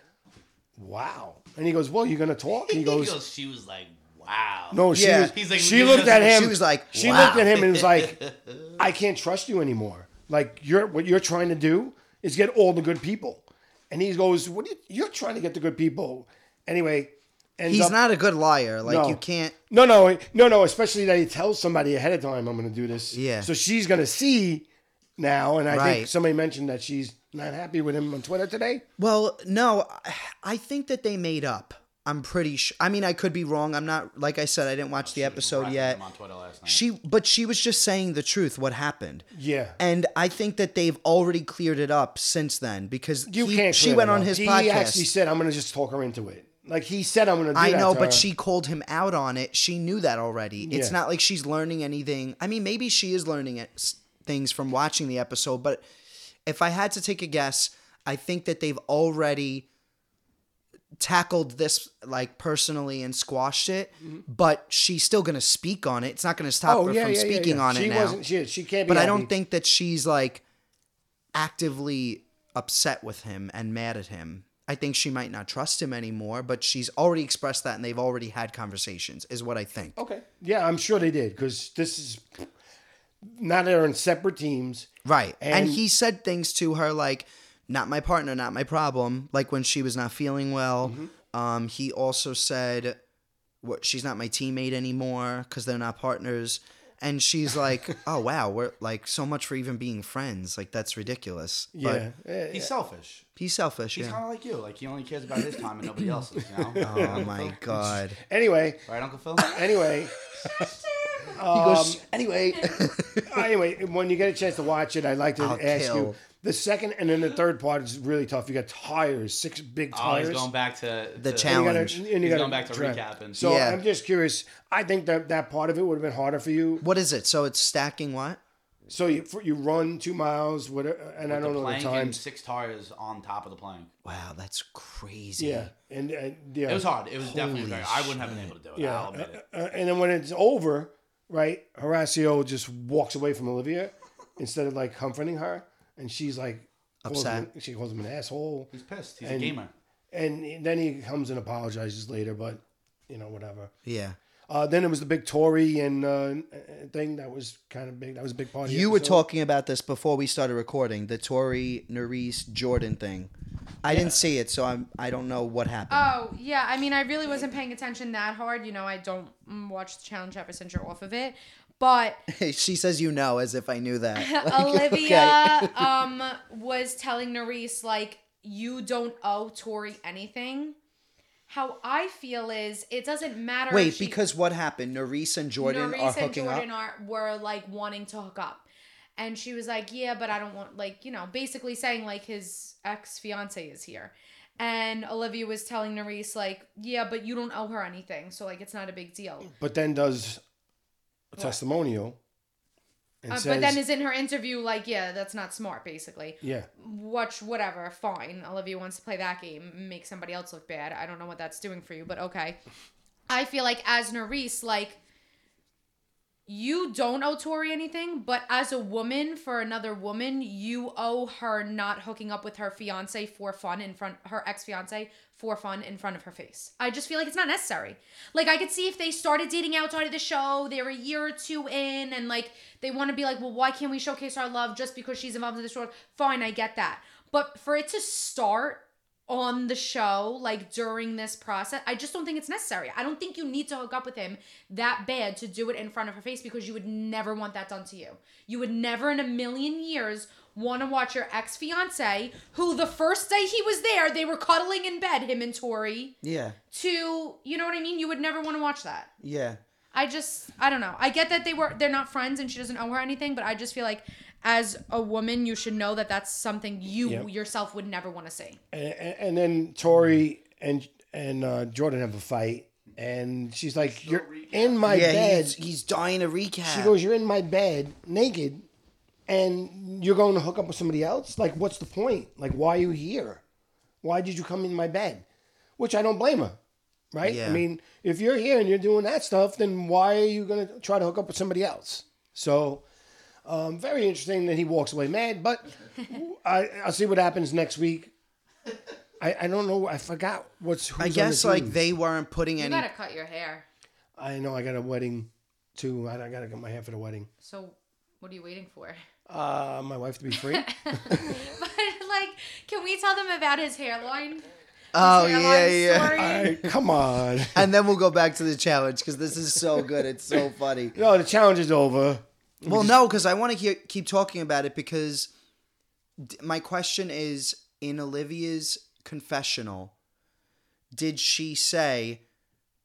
wow. And he goes, well, you're gonna talk? And he (laughs) He goes, goes, she was like, wow. no, she Yeah. was, He's like, she looked at him. she was like, she wow. looked at him and was like, (laughs) I can't trust you anymore. Like you're what you're trying to do is get all the good people. And he goes, what? Are you, you're trying to get the good people. Anyway, ends He's up- not a good liar. Like No. you can't. No, no, no, no. Especially that he tells somebody ahead of time, I'm going to do this. Yeah. So she's going to see now, and I think somebody mentioned that she's not happy with him on Twitter today. Well, no, I- I think that they made up. I'm pretty sure. I mean, I could be wrong. I'm not. Like I said, I didn't watch oh, the episode yet. him on Twitter last night. She, but she was just saying the truth. What happened? Yeah. And I think that they've already cleared it up since then because You he- can't. She went on his he podcast. He actually said, "I'm going to just talk her into it." Like he said, "I'm going to do I that know, to but her. she called him out on it. She knew that already. It's not like she's learning anything. I mean, maybe she is learning it, s- things from watching the episode, but if I had to take a guess, I think that they've already tackled this like personally and squashed it, but she's still going to speak on it. It's not going to stop Mm-hmm. Oh her yeah, from yeah, speaking yeah. on she it now. Wasn't, she, she can't be. but I don't think that she's like actively upset with him and mad at him. I think she might not trust him anymore, but she's already expressed that and they've already had conversations, is what I think. Okay. Yeah, I'm sure they did because this is now they're in separate teams. Right. And, And- he said things to her like, not my partner, not my problem, like when she was not feeling well. Mm-hmm. Um, he also said, what, she's not my teammate anymore because they're not partners. And she's like, (laughs) oh, wow, we're like so much for even being friends. Like, that's ridiculous. Yeah. But He's selfish. he's selfish. He's yeah. kind of like you. Like he only cares about his time and nobody else's. You know. (laughs) Oh my (laughs) god. Anyway, Right, Uncle Phil. anyway, he goes anyway. (laughs) anyway, when you get a chance to watch it, I'd like to I'll ask kill. you. The second and then the third part is really tough. You got tires, six big Oh, tires. he's going back to The to- challenge. And you gotta, and you He's going back to track. recapping. So Yeah. I'm just curious. I think that that part of it would have been harder for you. what is it? So it's stacking what? So you for, you run two miles, whatever, and I With don't the know the plank and times. six tires on top of the plank. Wow, that's crazy. Yeah, and, and yeah, It was hard. It was definitely Holy very. I wouldn't have been able to do it. Yeah, I'll admit it. uh, uh, and then when it's over, right? Horacio just walks away from Olivia instead of like comforting her, and she's like calls him- Upset. she calls him an asshole, He's pissed. He's and- a gamer. and then he comes and apologizes later, but you know whatever. Yeah. Uh, then it was the big Tori and uh, thing that was kind of big. That was a big part. Of the You were episode. talking about this before we started recording, the Tori Nurys Jordan thing. I didn't see it, so I'm I don't know what happened. Oh yeah, I mean, I really wasn't paying attention that hard. You know, I don't mm, watch the challenge ever since you're off of it. But (laughs) she says you know as if I knew that. (laughs) (laughs) Like, Olivia um was telling Nurys like you don't owe Tori anything. How I feel is it doesn't matter. if Wait, she- because what happened? Nurys and Jordan Nurys are and hooking Jordan up. are were like wanting to hook up. And she was like, Yeah, but I don't want like, you know, basically saying like his ex fiance is here. And Olivia was telling Nurys, like, yeah, but you don't owe her anything. So like it's not a big deal. but then does a testimonial. And Uh, says, but then is in her interview like, yeah, that's not smart, basically. yeah, Watch whatever, fine. Olivia wants to play that game, make somebody else look bad. I don't know what that's doing for you, but okay. I feel like as Nurys, like you don't owe Tori anything, but as a woman for another woman, you owe her not hooking up with her fiance for fun in front her ex fiance for fun in front of her face. I just feel like it's not necessary. Like I could see if they started dating outside of the show, they're a year or two in, and like they want to be like, well, why can't we showcase our love just because she's involved in the show? Fine, I get that. But for it to start on the show, like during this process, I just don't think it's necessary. I don't think you need to hook up with him that bad to do it in front of her face because you would never want that done to you. You would never in a million years want to watch your ex fiance, who the first day he was there, they were cuddling in bed, him and Tori, Yeah. to, you know what I mean? You would never want to watch that. Yeah. I just I don't know. I get that they were they're not friends and she doesn't owe her anything, but I just feel like as a woman you should know that that's something you Yeah. yourself would never want to see. and, and and then Tori and and uh, Jordan have a fight, and she's like, "You're in my yeah, bed." he's, he's dying to recap. She goes, "You're in my bed, naked, and you're going to hook up with somebody else. Like, what's the point? Like, why are you here? Why did you come in my bed?" Which I don't blame her, right? Yeah. I mean, if you're here and you're doing that stuff, then why are you going to try to hook up with somebody else? So, um, very interesting that he walks away mad. But I, I'll see what happens next week. I, I don't know. I forgot what's. Who's I on the guess like team. they weren't putting any You any. gotta cut your hair. I know I got a wedding too. I, I got to get my hair for the wedding. So what are you waiting for? Uh, my wife to be free. (laughs) but like, can we tell them about his hairline? oh His yeah, hairline yeah. story? All right, come on. And then we'll go back to the challenge because this is so good. It's so funny. (laughs) No, the challenge is over. Well, no, because I want to keep talking about it because d- my question is in Olivia's confessional, did she say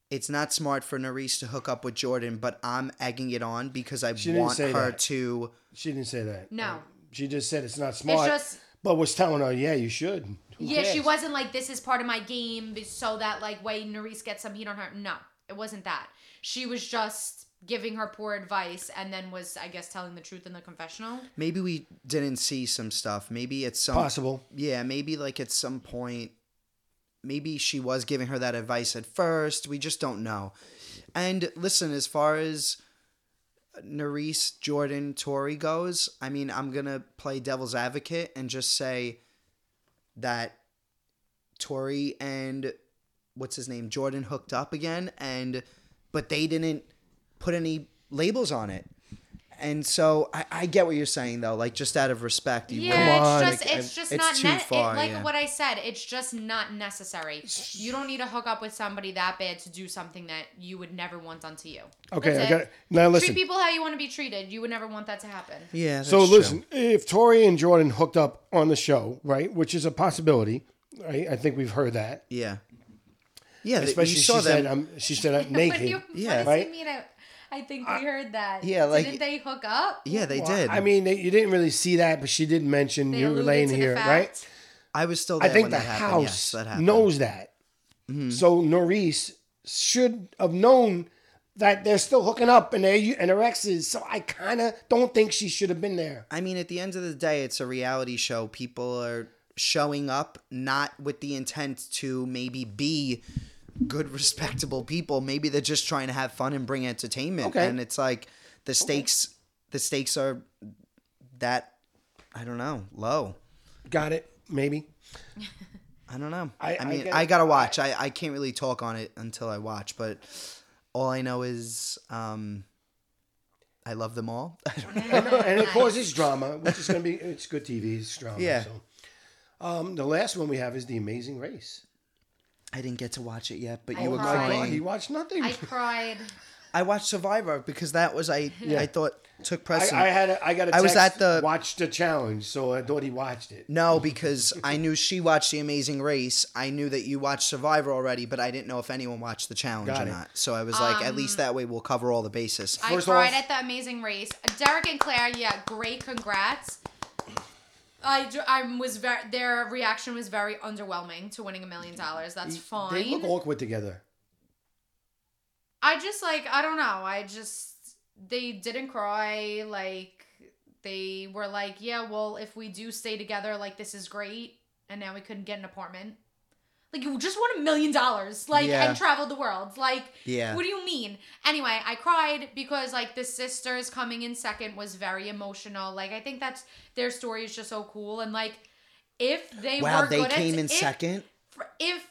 it's not smart for Nurys to hook up with Jordan, but I'm egging it on because I She didn't want say her that. to? She didn't say that. No. She just said it's not smart. just- but was telling her, yeah, you should. Who Yeah, she cares? wasn't like this is part of my game so that like way Nurys gets some heat on her. No, it wasn't that. She was just giving her poor advice and then was I guess telling the truth in the confessional. Maybe we didn't see some stuff. Maybe it's some Possible. Yeah, maybe like at some point, maybe she was giving her that advice at first. We just don't know. And listen, as far as Nurys, Jordan, Tori goes, I mean, I'm gonna play devil's advocate and just say that Tori and what's his name, Jordan hooked up again, and but they didn't put any labels on it. And so I, I get what you're saying though, like just out of respect. You Yeah, wouldn't- on, it's just it's just it's not too ne- far, it, like yeah. what I said. It's just not necessary. You don't need to hook up with somebody that bad to do something that you would never want done to you. Okay, That's I got it. Now listen. Treat people how you want to be treated. You would never want that to happen. Yeah. That's So true. listen, if Tori and Jordan hooked up on the show, right, which is a possibility, right? I think we've heard that. Yeah. Yeah, th- Especially you saw she said them. I'm she said I'm (laughs) What do naked. you, Yeah. what does Right? He mean? I, I think we heard that. yeah, like- didn't they hook up? yeah, they Well, did. I mean, they, you didn't really see that, but she did mention They you were laying here, right? I was still I think when the that happened. house Yes, that knows that. Mm-hmm. So Nurys should have known that they're still hooking up and they and her exes. So I kind of don't think she should have been there. I mean, at the end of the day, it's a reality show. People are showing up not with the intent to maybe be good, respectable people. Maybe they're just trying to have fun and bring entertainment. Okay. And it's like the stakes. The stakes are that I don't know low. Got it? Maybe. I don't know. I- I, I mean, get I, gotta watch. I, I can't really talk on it until I watch, but all I know is um, I love them all. (laughs) (laughs) and it causes drama, which is going to be it's good TV. It's drama. Yeah. So. Um, the last one we have is The Amazing Race. I didn't get to watch it yet, but I you were crying. he watched nothing. I (laughs) cried. I watched Survivor because that was I I thought took I, precedent. I had a, I got a I was at the- watched the challenge, so I thought he watched it. no, because I knew she watched The Amazing Race. I knew that you watched Survivor already, but I didn't know if anyone watched the challenge Got or it. not. So I was like, at um, least that way we'll cover all the bases. I First cried off- at the Amazing Race. Derek and Claire, yeah, great, congrats. I, I was very their reaction was very underwhelming to winning a million dollars. That's fine. They look awkward together. I just like I don't know. I just they didn't cry. Like they were like, yeah, well, if we do stay together, like this is great. And now we couldn't get an apartment. Like you just won a million dollars, like Yeah. and traveled the world. Like, Yeah. what do you mean? Anyway, I cried because like the sisters coming in second was very emotional. Like I think that's their story is just so cool and like if they wow, they came at, in if, second. if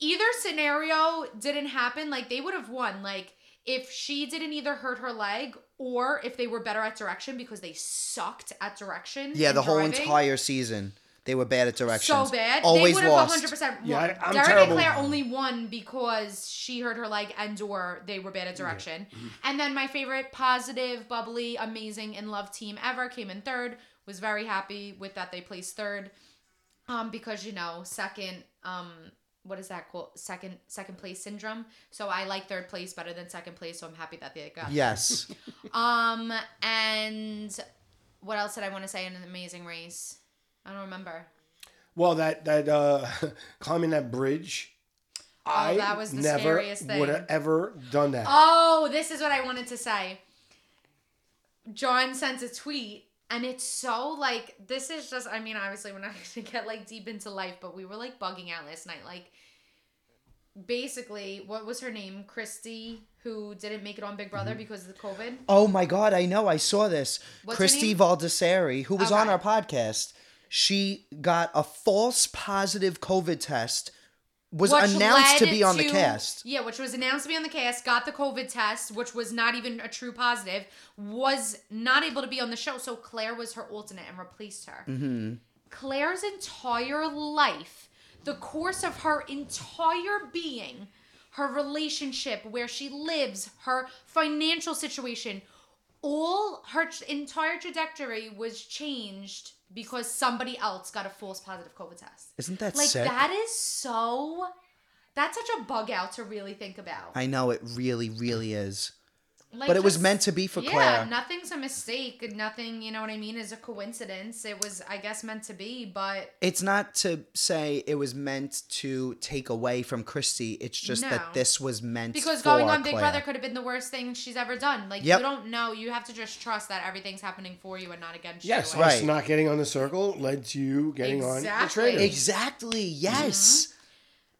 either scenario didn't happen, like they would have won. Like if she didn't either hurt her leg or if they were better at direction because they sucked at direction. Yeah, the whole entire season they were bad at directions. So bad. Always they would have lost. 100% won. Yeah, I- I'm Derek terrible. and Claire only won because she hurt her leg and or they were bad at direction. And then my favorite positive, bubbly, amazing, in love team ever came in third. Was very happy with that they placed third. Um, because you know, second, um, what is that called? Second second place syndrome. So I like third place better than second place, so I'm happy that they got Yes. (laughs) um, and what else did I want to say in an amazing race? I don't remember. Well, that that uh, (laughs) climbing that bridge, I Oh, that was the never scariest thing. would have ever done that. Oh, this is what I wanted to say. John sends a tweet, and it's so like this is just. I mean, obviously, we're not (laughs) going to get like deep into life, but we were like bugging out last night. Like, basically, what was her name? Christie, who didn't make it on Big Brother because of the COVID. Oh my God, I know. I saw this. What's Christie name? Valdiserri, who was on our podcast, she got a false positive COVID test, was Which announced to be on the cast. Yeah, which was announced to be on the cast, got the COVID test, which was not even a true positive, was not able to be on the show. So Claire was her alternate and replaced her. Mm-hmm. Claire's entire life, the course of her entire being, her relationship, where she lives, her financial situation, all her entire trajectory was changed because somebody else got a false positive COVID test. Isn't that like sick? that is so that's such a bug out to really think about. I know it really, really is. Like, but it was meant to be for yeah, Claire. nothing's a mistake. Nothing, you know what I mean, is a coincidence. It was, I guess, meant to be, but It's not to say it was meant to take away from Christie. It's just No. that this was meant because for going on Big Claire. Brother could have been the worst thing she's ever done. Like Yep. you don't know. You have to just trust that everything's happening for you and not against yes, you. Yes, Right. not getting on the circle led to you getting on the Exactly. traitor. Exactly. Yes. Mm-hmm.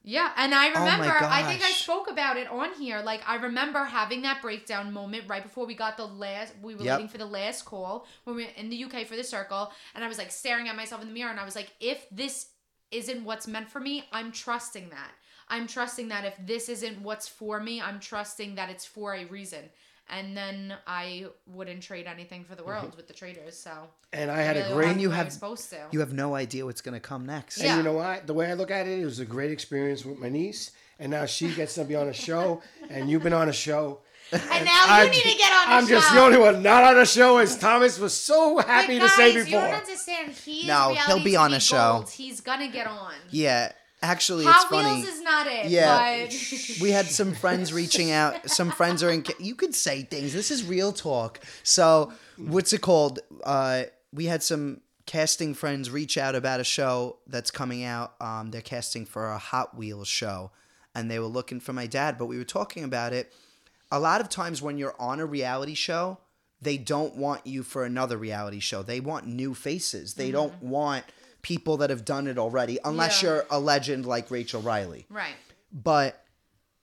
Yeah, and I remember, Oh remember, I think I spoke about it on here. Like I remember having that breakdown moment right before we got the last. We were Yep. waiting for the last call when we were in the UK for the circle, and I was like staring at myself in the mirror, and I was like, if this isn't what's meant for me, I'm trusting that. I'm trusting that if this isn't what's for me, I'm trusting that it's for a reason. And then I wouldn't trade anything for the mm-hmm. world with the traitors. So And I had a really great. was And you have supposed to. you have no idea what's gonna come next. And you know what? The way I look at it, it was a great experience with my niece, and now she gets to be on a show, (laughs) and you've been on a show. and now you I'm- need to get on. I'm the just the only one not on a show, as Thomas was so happy But to say before. You don't understand. He No, he'll be on TV a show. gold. He's gonna get on. Yeah. Actually, it's Hot funny. Wheels is not it. Yeah. but- (laughs) we had some friends reaching out. Some friends are in. You could say things. This is real talk. So, what's it called? Uh, we had some casting friends reach out about a show that's coming out. Um, they're casting for a Hot Wheels show, and they were looking for my dad. But we were talking about it. A lot of times when you're on a reality show, they don't want you for another reality show. They want new faces. They don't want people that have done it already, unless Yeah. you're a legend like Rachel Reilly. right. But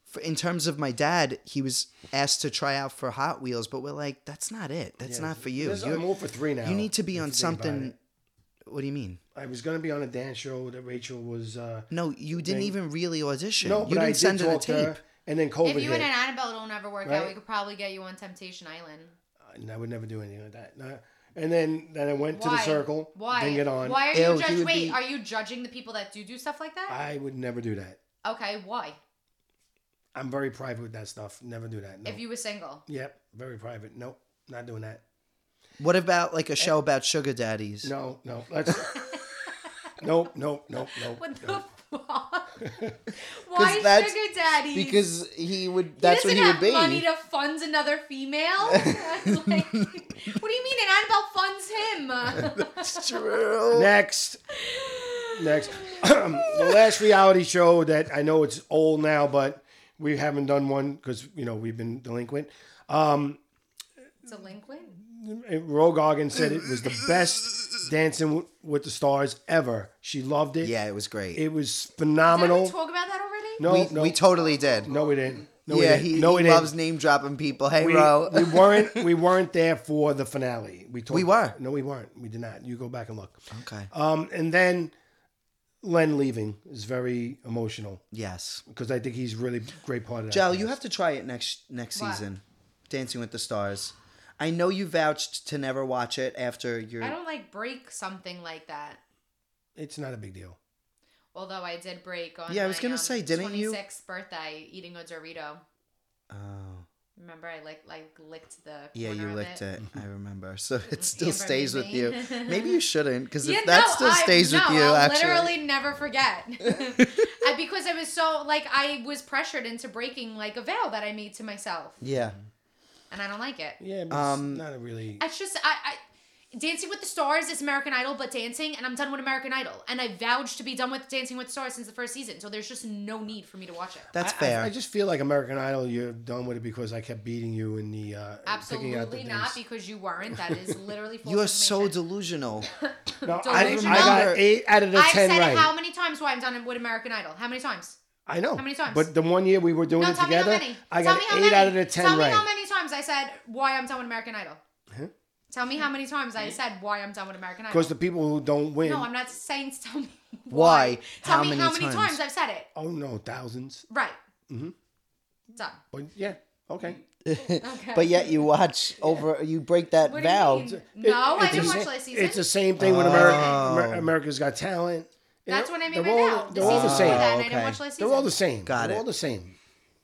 for, in terms of my dad, he was asked to try out for Hot Wheels, but we're like, that's not it. That's not for you. This- You- I'm all for three now. you need to be if on you think about something. it. What do you mean? I was going to be on a dance show that Rachel was. Uh, No, you didn't Thing. even really audition. no, you but didn't I did send her the talk to tape. her, and then COVID If you hit. and an Annabelle don't ever work out, Right. we could probably get you on Temptation Island. and I would never do anything like that. No. And then, then I went to Why? the circle. Why? Didn't get on. Why are Ew, you he judging? would Wait, be- are you judging the people that do do stuff like that? I would never do that. okay, why? I'm very private with that stuff. Never do that. No. If you were single, Yep, very private. Nope, not doing that. What about like a eh. show about sugar daddies? No, no. Let's. (laughs) nope, nope, nope, nope. what the nope. fuck? Why that's- sugar daddies? Because he would. he That's doesn't what he would have be. money to fund another female. (laughs) like, what do you mean? And Annabelle funds him. that's true. Next. Next. (clears throat) the last reality show that I know it's old now, but we haven't done one because, you know, we've been delinquent. Um, Delinquent. Rogoggin said it was the best Dancing with the Stars ever. She loved it. Yeah, it was great. It was Did phenomenal. we talk about that already? no, we, no, we totally did. no, we didn't. No, we yeah, didn't. he, no, he loves didn't. name dropping people. Hey, we, Ro. we (laughs) weren't we weren't there for the finale. We talked, We were. No, we weren't. We did not. You go back and look. okay. Um, and then Len leaving is very emotional Yes. because I think he's really great part of that. Jel, you have to try it next next What? season. Dancing with the Stars. I know you vouched to never watch it after your. I don't like break something like that. It's not a big deal. Although I did break on Yeah, I was my, gonna um, say, didn't you- 26th birthday eating a Dorito. Oh, Remember, I like like licked the. yeah, you of licked it. I remember. (laughs) So it still Amber stays with made you. Maybe you shouldn't, because (laughs) Yeah, that no, still I- stays with no, you, I'll actually. literally never forget. (laughs) I, because I was so like I was pressured into breaking like a vow that I made to myself, Yeah. And I don't like it. Yeah, but Um, it's not a really. It's just I, I Dancing with the Stars is American Idol, but dancing, and I'm done with American Idol, and I vouched to be done with Dancing with the Stars since the first season. So there's just no need for me to watch it. That's I- fair. I, I just feel like American Idol. You're done with it because I kept beating you in the uh, picking out the Absolutely not, things. because you weren't. That is (laughs) literally. you are so delusional. (laughs) No, I, Delusional. I got eight out of the I've ten said right. it how many times why I'm done with American Idol? How many times? I know. How many times? But the one year we were doing No, it tell me how together, many. I tell got me how eight many. out of the ten Tell right. me how many times I said why I'm done with American Idol. Tell me how many times I hmm? said why I'm done with American Idol. Because the people who don't win. no, I'm not saying to tell me (laughs) Why? Tell How me many how many times? times I've said it. oh no, thousands. Right. Mm-hmm. Done. But yeah, okay. (laughs) Okay. but yet you watch over, you break that What do you vow. mean? No, I it's didn't the watch sa- last season. It's the same thing with America. Oh. America's Got Talent. You That's know, when I made my they're all, vow. The They're all the season same. before that, and I okay. didn't watch last They're all the same. Got they're it. all the same.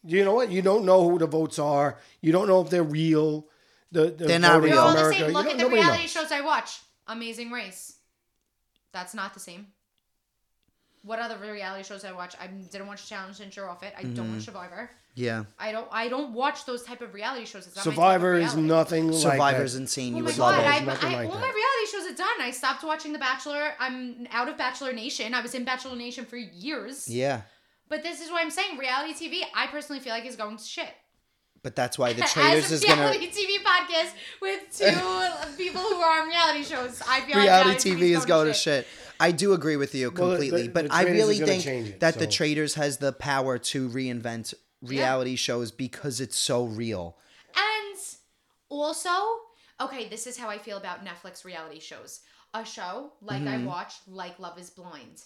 You know what? You don't know who the votes are. You don't know if they're real. The, the They're not voting They're real. all the America, same. you Look don't- at the nobody reality knows. shows I watch. Amazing Race. That's not the same. What other reality shows I watch? I didn't watch Challenge since you're off it. I don't Mm-hmm. watch Survivor. Yeah. I don't. I don't watch those type of reality shows. It's not my type of Survivor is reality. nothing Survivor's like that. insane. Oh You my would god! love it. I, nothing I, like all that. my reality shows done. I stopped watching The Bachelor. I'm out of Bachelor Nation. I was in Bachelor Nation for years. Yeah. But this is what I'm saying. Reality TV, I personally feel like is going to shit. But that's why the traitors (laughs) As a is gonna reality TV podcast with two (laughs) people who are on reality shows, I feel reality like TV is going to shit. I do agree with you Well, the- completely, the- but I really think it, that the so- traitors has the power to reinvent reality shows because it's so real. And also, okay, this is how I feel about Netflix reality shows. A show like Mm-hmm. I watch, like Love is Blind.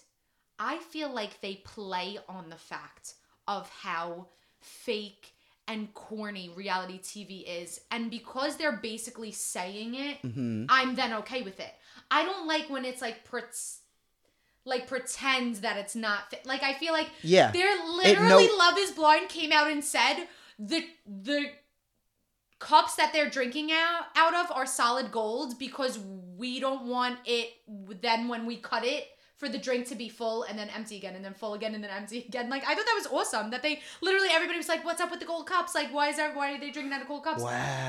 I feel like they play on the fact of how fake and corny reality TV is. And because they're basically saying it, Mm-hmm. I'm then okay with it. I don't like when it's like pre- like pretend that it's not like I feel like Yeah. they're It literally no- Love is Blind came out and said the the cups that they're drinking out, out of are solid gold because we don't want it then when we cut it for the drink to be full and then empty again and then full again and then empty (laughs) again. Like I thought that was awesome that they literally everybody was like, "What's up with the gold cups? Like why is that? Why are they drinking out of gold cups?"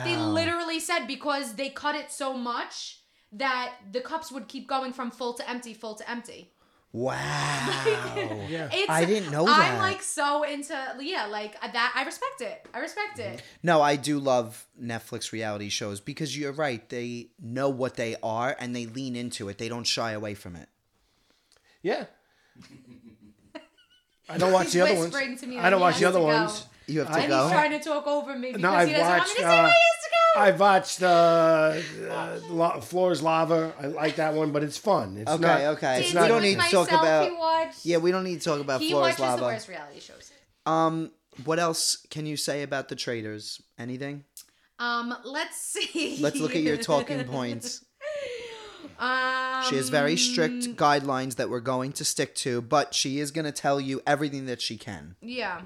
They literally said because they cut it so much that the cups would keep going from full to empty, full to empty. Wow. (laughs) It's, I didn't know that. I'm like so into yeah, like that. I respect it. I respect it. No, I do love Netflix reality shows because you're right. They know what they are and they lean into it. They don't shy away from it. Yeah. I don't watch the other ones. Whispering to me I that don't he watch has the other to go. ones. You have to And he's go. trying to talk over me because No, he I've doesn't want me watched. to say Uh, where he has to go. I've watched uh, uh, La- Floor's Lava. I like that one, but it's fun. It's Okay, not, okay. It's We Dancing not, don't with need to talk myself, about- He watched. Yeah, we don't need to talk about he watches Lava. the worst reality shows. Um, what else can you say about the traitors? Anything? Um, let's see. Let's look at your talking (laughs) points. Um, She has very strict guidelines that we're going to stick to, but she is going to tell you everything that she can. Yeah.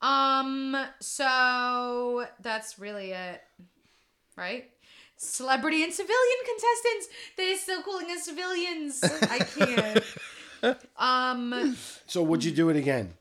Um. So that's really it, right? Celebrity and civilian contestants. They're still calling us civilians. I can't. (laughs) um. so would you do it again?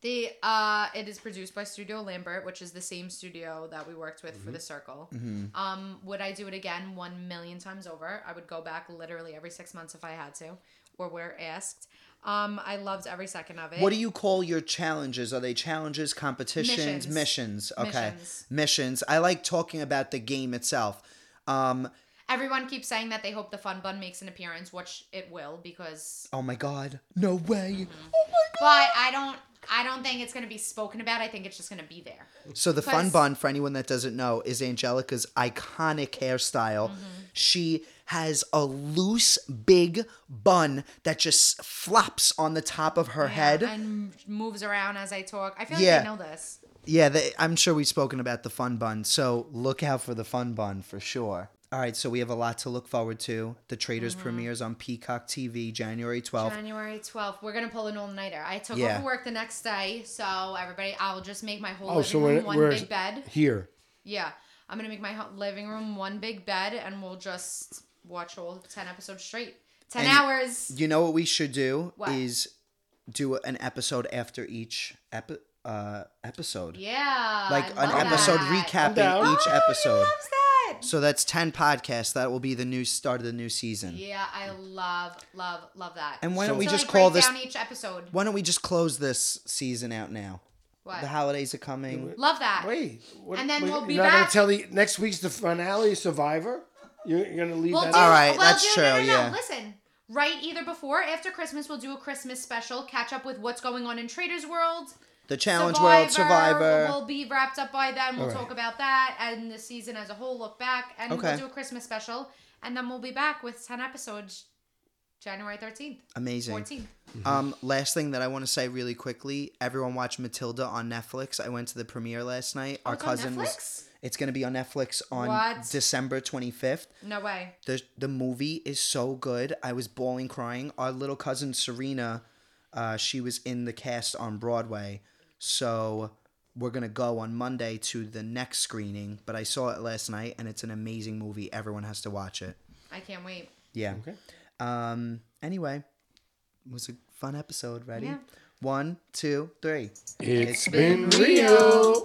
The uh, it is produced by Studio Lambert, which is the same studio that we worked with for The Circle. Um, would I do it again? One million times over. I would go back literally every six months if I had to. or were asked. Um, I loved every second of it. What do you call your challenges? Are they challenges, competitions, Missions. missions? Okay, Missions. missions. I like talking about the game itself. Um, Everyone keeps saying that they hope the fun bun makes an appearance, which it will because. oh my god, no way! But I don't. I don't think it's gonna be spoken about. I think it's just gonna be there. So the fun bun, for anyone that doesn't know, is Anjelica's iconic hairstyle. Mm-hmm. She has a loose, big bun that just flops on the top of her Yeah, head. and moves around as I talk. I feel like Yeah. they know this. Yeah, they, I'm sure we've spoken about the fun bun, so look out for the fun bun for sure. All right, so we have a lot to look forward to. The Traitors Mm-hmm. premieres on Peacock TV January 12th. January 12th. We're going to pull an all nighter. I took Yeah. over work the next day, so everybody, I'll just make my whole Oh, living so room one big bed. here. Yeah. I'm going to make my living room one big bed, and we'll just watch all 10 episodes straight. 10 And hours. You know what we should do What? is do an episode after each epi- uh, episode. Yeah. like I an love episode that. down. recapping each Oh, episode. He loves that. So that's 10 podcasts. That will be the new start of the new season. Yeah, I love, love, love that. And why don't So- we To, just like, call this down each episode. Why don't we just close this season out now? What? The holidays are coming. Love that. Wait. What, And then wait, we'll be you're not gonna tell the next week's the finale, Survivor. You're, you're gonna leave We'll that. do, All right, well, that's do, true, No, no, no. yeah. Listen, right either before or after Christmas, we'll do a Christmas special, catch up with what's going on in Traitors World. The Challenge World Survivor. We'll be wrapped up by then. We'll All right. talk about that and the season as a whole. Look back, and Okay. we'll do a Christmas special, and then we'll be back with ten episodes, January thirteenth, Amazing. fourteenth. Um, last thing that I want to say really quickly: everyone watch Matilda on Netflix. I went to the premiere last night. Our Oh, it's on cousin was. Netflix? It's gonna be on Netflix on What? December twenty fifth. No way. the The movie is so good. I was bawling, crying. Our little cousin Serena, uh, she was in the cast on Broadway, so we're gonna go on Monday to the next screening. But I saw it last night, and it's an amazing movie. Everyone has to watch it. I can't wait. Yeah. Okay. Um. Anyway, it was a fun episode. Ready? Yeah. One, two, three. It's been real.